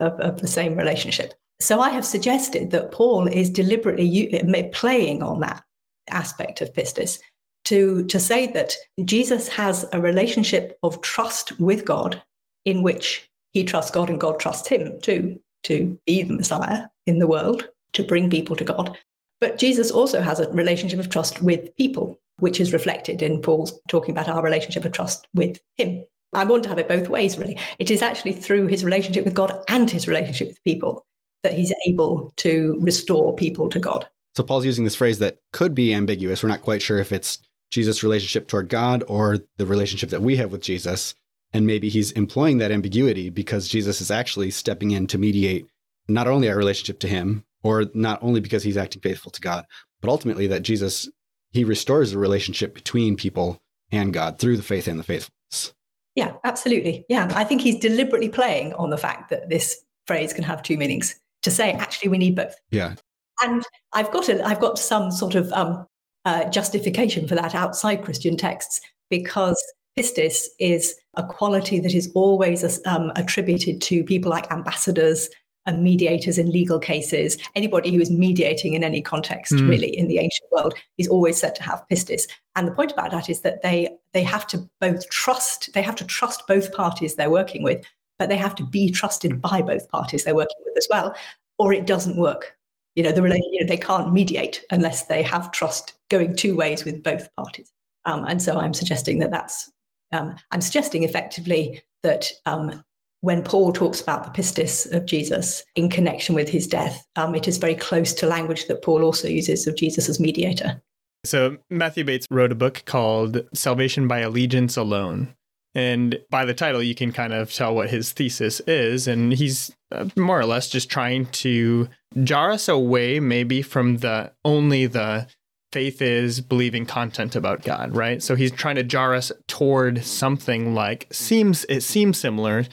of, of the same relationship. So I have suggested that Paul is deliberately playing on that aspect of pistis to, to say that Jesus has a relationship of trust with God in which he trusts God and God trusts him too, to be the Messiah in the world, to bring people to God. But Jesus also has a relationship of trust with people, which is reflected in Paul's talking about our relationship of trust with him. I want to have it both ways, really. It is actually through his relationship with God and his relationship with people that he's able to restore people to God. So Paul's using this phrase that could be ambiguous. We're not quite sure if it's Jesus' relationship toward God or the relationship that we have with Jesus. And maybe he's employing that ambiguity because Jesus is actually stepping in to mediate not only our relationship to him, or not only because he's acting faithful to God, but ultimately that Jesus, he restores the relationship between people and God through the faith and the faithfulness. Yeah, absolutely. Yeah, I think he's deliberately playing on the fact that this phrase can have two meanings to say actually we need both. Yeah. And I've got a, I've got some sort of um, uh, justification for that outside Christian texts because pistis is a quality that is always um, attributed to people like ambassadors and mediators in legal cases. Anybody who is mediating in any context, mm. really, in the ancient world, is always said to have pistis. And the point about that is that they they have to both trust, they have to trust both parties they're working with, but they have to be trusted by both parties they're working with as well, or it doesn't work. You know, the you know, they can't mediate unless they have trust going two ways with both parties. Um, and so I'm suggesting that that's um, I'm suggesting effectively that um, when Paul talks about the pistis of Jesus in connection with his death, um, it is very close to language that Paul also uses of Jesus as mediator. So, Matthew Bates wrote a book called Salvation by Allegiance Alone. And by the title, you can kind of tell what his thesis is. And he's uh, more or less just trying to jar us away, maybe from the only the faith is believing content about God, right? So he's trying to jar us toward something like seems it seems similar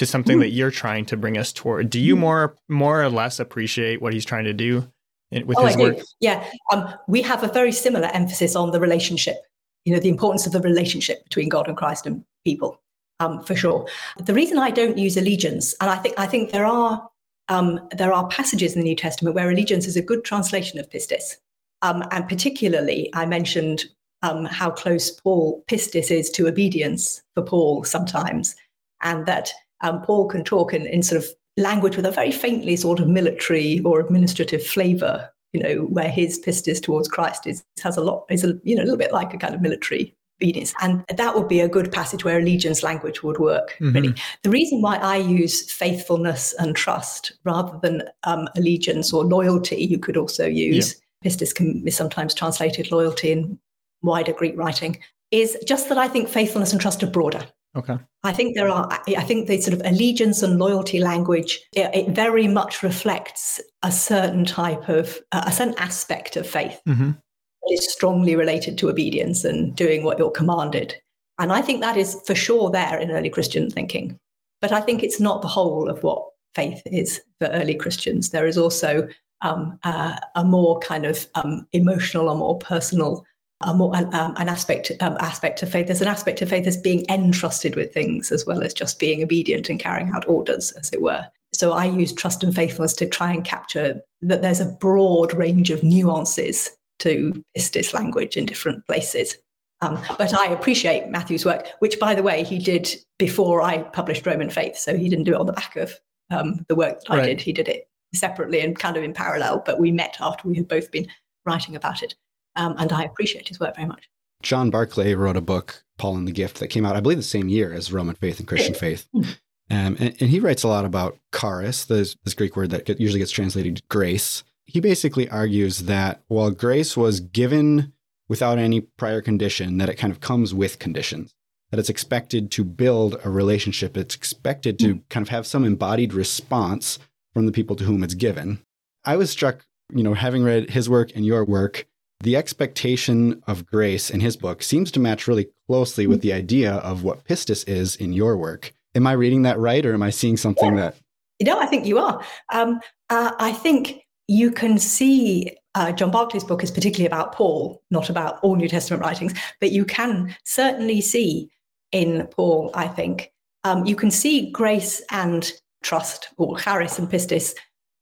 to something mm. that you're trying to bring us toward. Do you mm. more more or less appreciate what he's trying to do with oh, his work? Yeah, um, we have a very similar emphasis on the relationship. You know, the importance of the relationship between God and Christ and people, um, for sure. The reason I don't use allegiance, and I think I think there are um, there are passages in the New Testament where allegiance is a good translation of pistis, um, and particularly I mentioned um, how close Paul pistis is to obedience for Paul sometimes, and that um, Paul can talk in, in sort of language with a very faintly sort of military or administrative flavor, you know, where his pistis towards Christ is has a lot is a you know a little bit like a kind of military obedience, and that would be a good passage where allegiance language would work. Mm-hmm. Really, the reason why I use faithfulness and trust rather than um, allegiance or loyalty, you could also use. Yeah. Pistis can be sometimes translated loyalty in wider Greek writing. Is just that I think faithfulness and trust are broader. Okay. I think there are, I think the sort of allegiance and loyalty language, it, it very much reflects a certain type of, uh, a certain aspect of faith mm-hmm. is strongly related to obedience and doing what you're commanded. And I think that is for sure there in early Christian thinking. But I think it's not the whole of what faith is for early Christians. There is also um, uh, a more kind of um, emotional or more personal a more um, an aspect um, aspect of faith. There's an aspect of faith as being entrusted with things as well as just being obedient and carrying out orders, as it were. So I use trust and faithfulness to try and capture that there's a broad range of nuances to pistis language in different places. Um, but I appreciate Matthew's work, which, by the way, he did before I published Roman Faith. So he didn't do it on the back of um, the work that right. I did. He did it separately and kind of in parallel. But we met after we had both been writing about it. Um, and I appreciate his work very much. John Barclay wrote a book, Paul and the Gift, that came out, I believe, the same year as Roman Faith and Christian Faith. Hmm. Um, and, and, he writes a lot about charis, this, this Greek word that get, usually gets translated grace. he basically argues that while grace was given without any prior condition, that it kind of comes with conditions, that it's expected to build a relationship, it's expected to mm. kind of have some embodied response from the people to whom it's given. I was struck, you know, having read his work and your work, the expectation of grace in his book seems to match really closely with the idea of what pistis is in your work. Am I reading that right, or am I seeing something yeah. that? No, I think you are. Um, uh, I think you can see uh, John Barclay's book is particularly about Paul, not about all New Testament writings, but you can certainly see in Paul, I think, um, you can see grace and trust, or charis and pistis,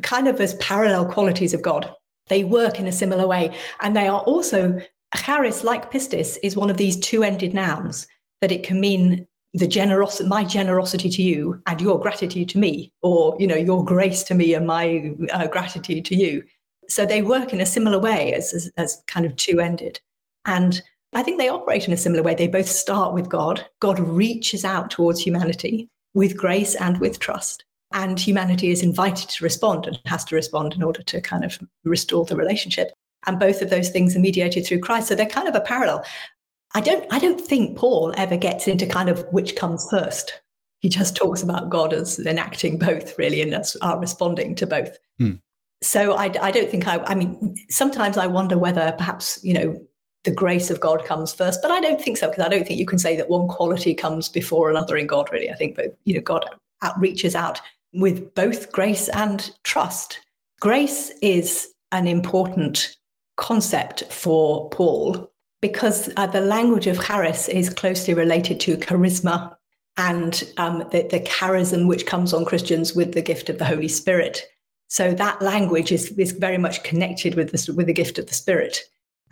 kind of as parallel qualities of God. They work in a similar way. And they are also, charis, like pistis, is one of these two ended nouns that it can mean the generosity my generosity to you and your gratitude to me or you know your grace to me and my uh, gratitude to you. So they work in a similar way as, as, as kind of two ended and i think they operate in a similar way. They both start with god. God reaches out towards humanity with grace and with trust and humanity is invited to respond and has to respond in order to kind of restore the relationship and both of those things are mediated through christ so they're kind of a parallel I don't I don't think Paul ever gets into kind of which comes first. He just talks about God as enacting both, really, and us are responding to both. Hmm. So I, I don't think I. I mean, sometimes I wonder whether perhaps you know the grace of God comes first, but I don't think so because I don't think you can say that one quality comes before another in God. Really, I think that you know God out, reaches out with both grace and trust. Grace is an important concept for Paul because uh, the language of charis is closely related to charisma and um, the, the charism which comes on Christians with the gift of the Holy Spirit. So that language is, is very much connected with the, with the gift of the Spirit.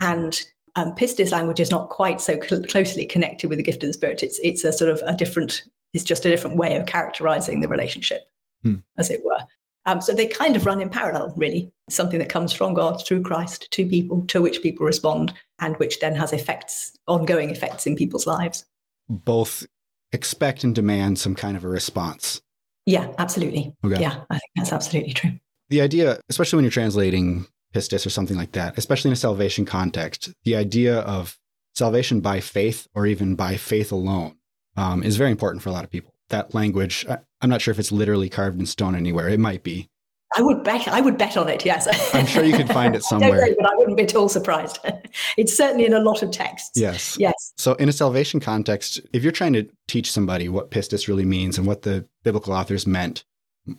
And um, pistis language is not quite so cl- closely connected with the gift of the Spirit. It's, it's a sort of a different, it's just a different way of characterizing the relationship, hmm. as it were. Um, so they kind of run in parallel, really. Something that comes from God through Christ to people, to which people respond, and which then has effects, ongoing effects in people's lives. Both expect and demand some kind of a response. Yeah, absolutely. Okay. Yeah, I think that's absolutely true. The idea, especially when you're translating pistis or something like that, especially in a salvation context, the idea of salvation by faith or even by faith alone um, is very important for a lot of people that language. I, am not sure if it's literally carved in stone anywhere. It might be. I would bet. I would bet on it. Yes. I'm sure you could find it somewhere. I but I wouldn't be at all surprised. it's certainly in a lot of texts. Yes. Yes. So, in a salvation context, if you're trying to teach somebody what pistis really means and what the biblical authors meant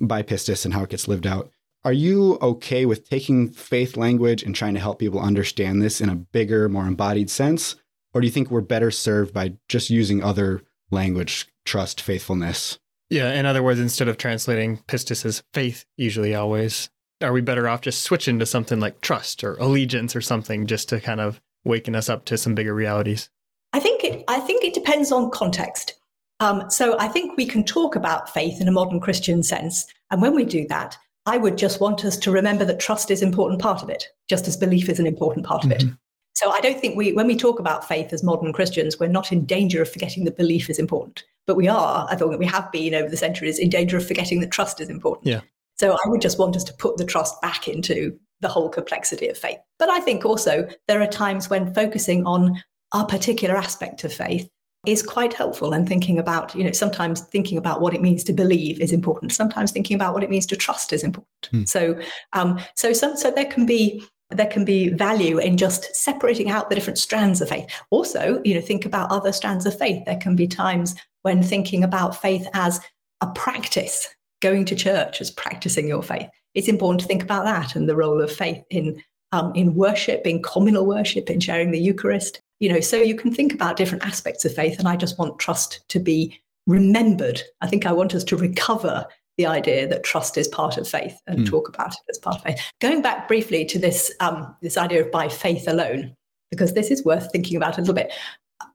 by pistis and how it gets lived out, are you okay with taking faith language and trying to help people understand this in a bigger, more embodied sense? Or do you think we're better served by just using other language trust, faithfulness. Yeah, in other words, instead of translating pistis as faith, usually always, are we better off just switching to something like trust or allegiance or something just to kind of waken us up to some bigger realities? I think it, I think it depends on context. Um, so I think we can talk about faith in a modern Christian sense, and when we do that, I would just want us to remember that trust is an important part of it, just as belief is an important part of mm-hmm. it. So I don't think we, when we talk about faith as modern Christians, we're not in danger of forgetting that belief is important. But we are, I thought we have been over the centuries, in danger of forgetting that trust is important. Yeah. So I would just want us to put the trust back into the whole complexity of faith. But I think also there are times when focusing on our particular aspect of faith is quite helpful and thinking about, you know, sometimes thinking about what it means to believe is important. Sometimes thinking about what it means to trust is important. Hmm. So, um, so some, so there can be there can be value in just separating out the different strands of faith. Also, you know, think about other strands of faith. There can be times when thinking about faith as a practice, going to church as practicing your faith. It's important to think about that and the role of faith in um, in worship, in communal worship, in sharing the Eucharist. You know, so you can think about different aspects of faith. And I just want trust to be remembered. I think I want us to recover the idea that trust is part of faith and mm. talk about it as part of faith. Going back briefly to this um, this idea of by faith alone, because this is worth thinking about a little bit.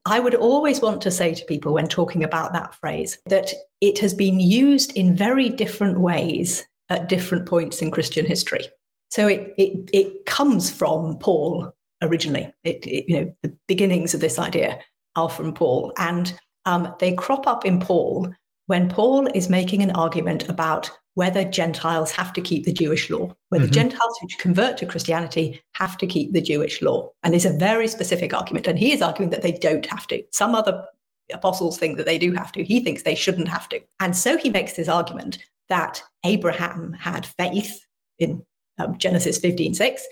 I would always want to say to people when talking about that phrase that it has been used in very different ways at different points in Christian history. So it it, it comes from Paul originally. It, it, you know the beginnings of this idea are from Paul, and um, they crop up in Paul when Paul is making an argument about whether Gentiles have to keep the Jewish law, whether Mhm. Gentiles who convert to Christianity have to keep the Jewish law. And it's a very specific argument. And he is arguing that they don't have to. Some other apostles think that they do have to. He thinks they shouldn't have to. And so he makes this argument that Abraham had faith in um, Genesis 15 6,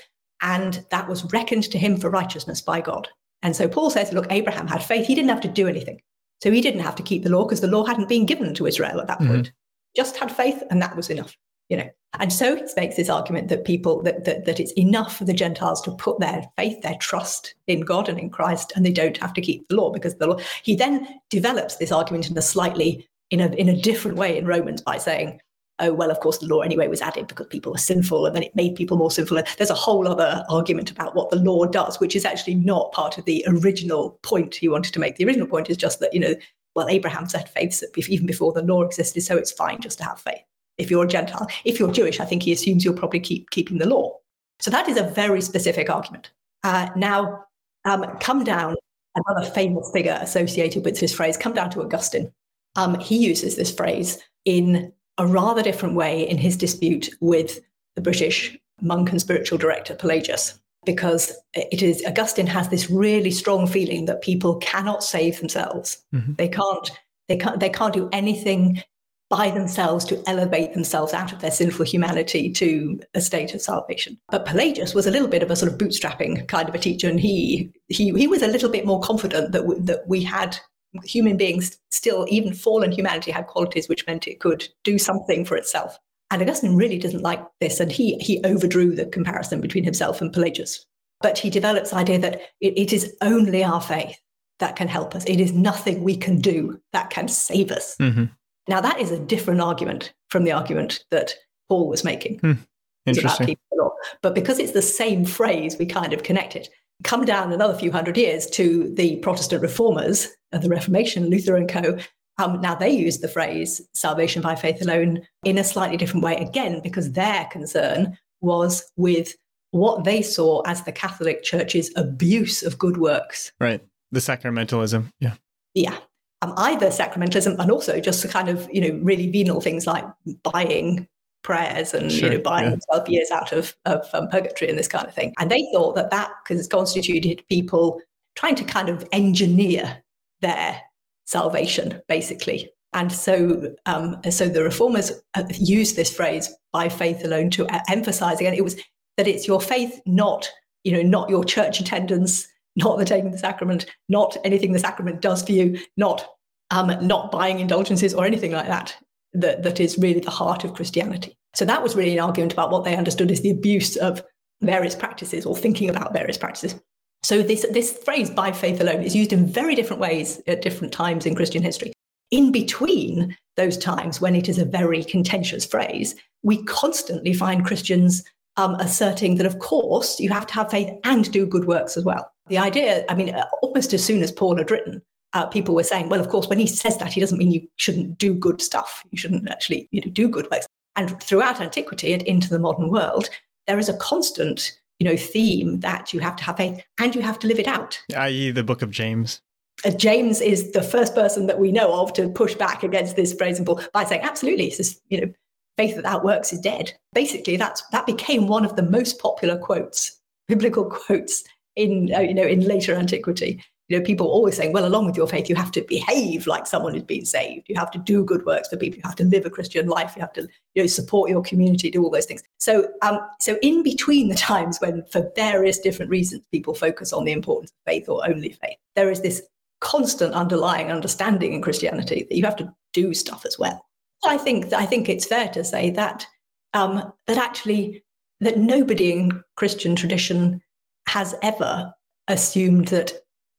and that was reckoned to him for righteousness by God. And so Paul says, look, Abraham had faith. He didn't have to do anything. So he didn't have to keep the law because the law hadn't been given to Israel at that Mhm. point. Just had faith, and that was enough. You know, and so he makes this argument that people that, that that it's enough for the Gentiles to put their faith, their trust in God and in Christ, and they don't have to keep the law because the law. He then develops this argument in a slightly in a in a different way in Romans by saying, oh well, of course the law anyway was added because people were sinful, and then it made people more sinful. And there's a whole other argument about what the law does, which is actually not part of the original point he wanted to make. The original point is just that you know, well, Abraham had faith even before the law existed, so it's fine just to have faith if you're a Gentile. If you're Jewish, I think he assumes you'll probably keep keeping the law. So that is a very specific argument. Uh, now, um, come down, another famous figure associated with this phrase, come down to Augustine. Um, he uses this phrase in a rather different way in his dispute with the British monk and spiritual director Pelagius, because it is Augustine has this really strong feeling that people cannot save themselves. Mhm. They can't. They can't. They can't do anything by themselves to elevate themselves out of their sinful humanity to a state of salvation. But Pelagius was a little bit of a sort of bootstrapping kind of a teacher, and he he he was a little bit more confident that w- that we had human beings still even fallen humanity had qualities which meant it could do something for itself. And Augustine really doesn't like this, and he he overdrew the comparison between himself and Pelagius. But he develops the idea that it, it is only our faith that can help us. It is nothing we can do that can save us. Mhm. Now, that is a different argument from the argument that Paul was making about Interesting. keeping the law. But because it's the same phrase, we kind of connect it. Come down another few hundred years to the Protestant reformers of the Reformation, Luther and co. Um, now they use the phrase salvation by faith alone in a slightly different way, again, because their concern was with what they saw as the Catholic Church's abuse of good works. Right. The sacramentalism. Yeah. Yeah. Um, either sacramentalism and also just the kind of, you know, really venal things like buying prayers and, Sure, you know, buying yeah. 12 years out of, of um, purgatory and this kind of thing. And they thought that that constituted people trying to kind of engineer their salvation, basically. And so, um, so the reformers uh, used this phrase "by faith alone" to uh, emphasize again it was that it's your faith, not you know, not your church attendance, not the taking of the sacrament, not anything the sacrament does for you, not um, not buying indulgences or anything like that. That that is really the heart of Christianity. So that was really an argument about what they understood as the abuse of various practices or thinking about various practices. So this this phrase "by faith alone" is used in very different ways at different times in Christian history. In between those times when it is a very contentious phrase, we constantly find Christians um, asserting that, of course, you have to have faith and do good works as well. The idea, I mean, uh, almost as soon as Paul had written, uh, people were saying, well, of course, when he says that, he doesn't mean you shouldn't do good stuff. You shouldn't actually you know, do good works. And throughout antiquity and into the modern world, there is a constant you know, theme that you have to have faith and you have to live it out. I.e., the book of James. Uh, James is the first person that we know of to push back against this phrase and Paul by saying, absolutely, this is, you know, faith without works is dead. Basically, that's that became one of the most popular quotes, biblical quotes in uh, you know in later antiquity. You know, people always saying, well, along with your faith, you have to behave like someone who's been saved. You have to do good works for people. You have to live a Christian life. You have to, you know, support your community, do all those things. So, um, so in between the times when, for various different reasons, people focus on the importance of faith or only faith, there is this constant underlying understanding in Christianity that you have to do stuff as well. I think I think it's fair to say that um, that actually that nobody in Christian tradition has ever assumed that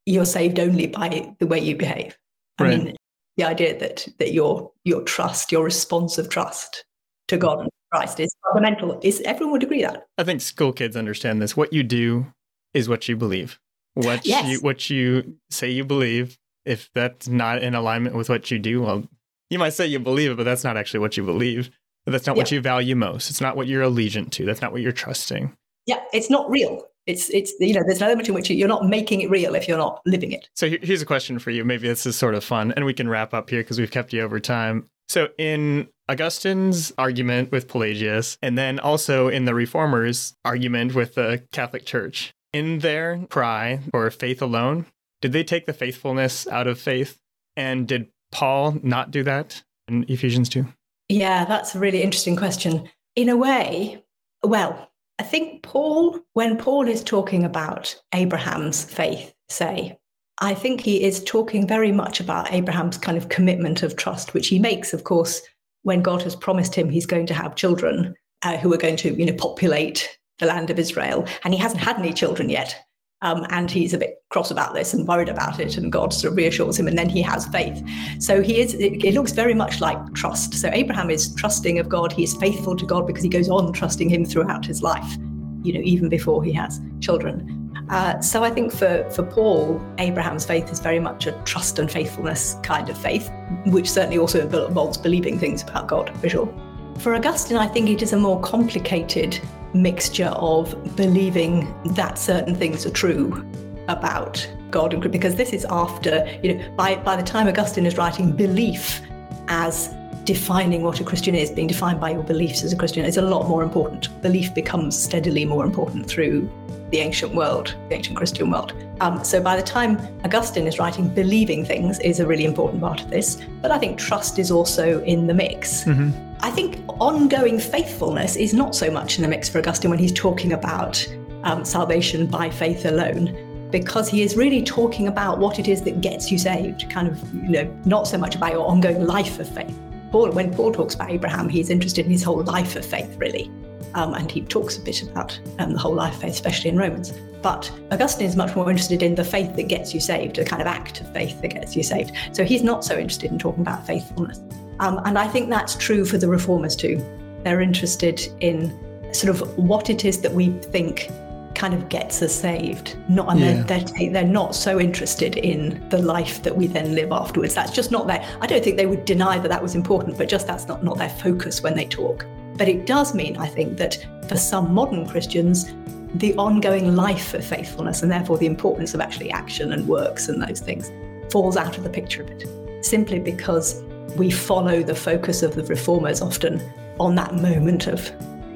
you're saved only by the way you behave. I mean, the idea that that your your trust, your responsive trust to God and Christ is fundamental. Is everyone would agree that? I think school kids understand this. What you do is what you believe. What Yes. you what you say you believe. If that's not in alignment with what you do, well, you might say you believe it, but that's not actually what you believe. But that's not what you value most. It's not what you're allegiant to. That's not what you're trusting. Yeah, it's not real. It's it's you know there's an element in which you're not making it real if you're not living it. So here's a question for you. Maybe this is sort of fun, and we can wrap up here because we've kept you over time. So in Augustine's argument with Pelagius, and then also in the Reformers' argument with the Catholic Church, in their cry for faith alone, did they take the faithfulness out of faith? And did Paul not do that in Ephesians 2? Yeah, that's a really interesting question. In a way, well, I think Paul, when Paul is talking about Abraham's faith, say, I think he is talking very much about Abraham's kind of commitment of trust, which he makes, of course, when God has promised him he's going to have children uh, who are going to, you know, populate the land of Israel. And he hasn't had any children yet. Um, and he's a bit cross about this and worried about it, and God sort of reassures him, and then he has faith. So he is. It, it, looks very much like trust. So Abraham is trusting of God. He is faithful to God because he goes on trusting Him throughout his life. You know, even before he has children. Uh, so I think for for Paul, Abraham's faith is very much a trust and faithfulness kind of faith, which certainly also involves believing things about God for sure. For Augustine, I think it is a more complicated mixture of believing that certain things are true about God and because this is after, you know, by, by the time Augustine is writing belief as defining what a Christian is, being defined by your beliefs as a Christian, is a lot more important. Belief becomes steadily more important through the ancient world, the ancient Christian world. Um, so by the time Augustine is writing, believing things is a really important part of this. But I think trust is also in the mix. Mm-hmm. I think ongoing faithfulness is not so much in the mix for Augustine when he's talking about um, salvation by faith alone, because he is really talking about what it is that gets you saved, kind of, you know, not so much about your ongoing life of faith. Paul, when Paul talks about Abraham, he's interested in his whole life of faith, really. Um, and he talks a bit about um, the whole life faith, especially in Romans. But Augustine is much more interested in the faith that gets you saved, the kind of act of faith that gets you saved. So he's not so interested in talking about faithfulness. Um, and I think that's true for the reformers too. They're interested in sort of what it is that we think kind of gets us saved. Not, and yeah. they're, they're, they're not so interested in the life that we then live afterwards. That's just not their, I don't think they would deny that that was important, but just that's not, not their focus when they talk. But it does mean, I think, that for some modern Christians, the ongoing life of faithfulness and therefore the importance of actually action and works and those things falls out of the picture a bit, simply because we follow the focus of the reformers often on that moment of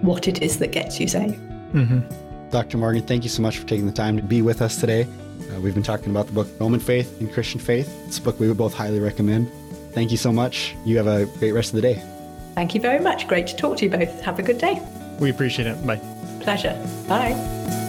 what it is that gets you saved. Mm-hmm. Dr. Morgan, thank you so much for taking the time to be with us today. Uh, we've been talking about the book Roman Faith and Christian Faith. It's a book we would both highly recommend. Thank you so much. You have a great rest of the day. Thank you very much. Great to talk to you both. Have a good day. We appreciate it. Bye. Pleasure. Bye.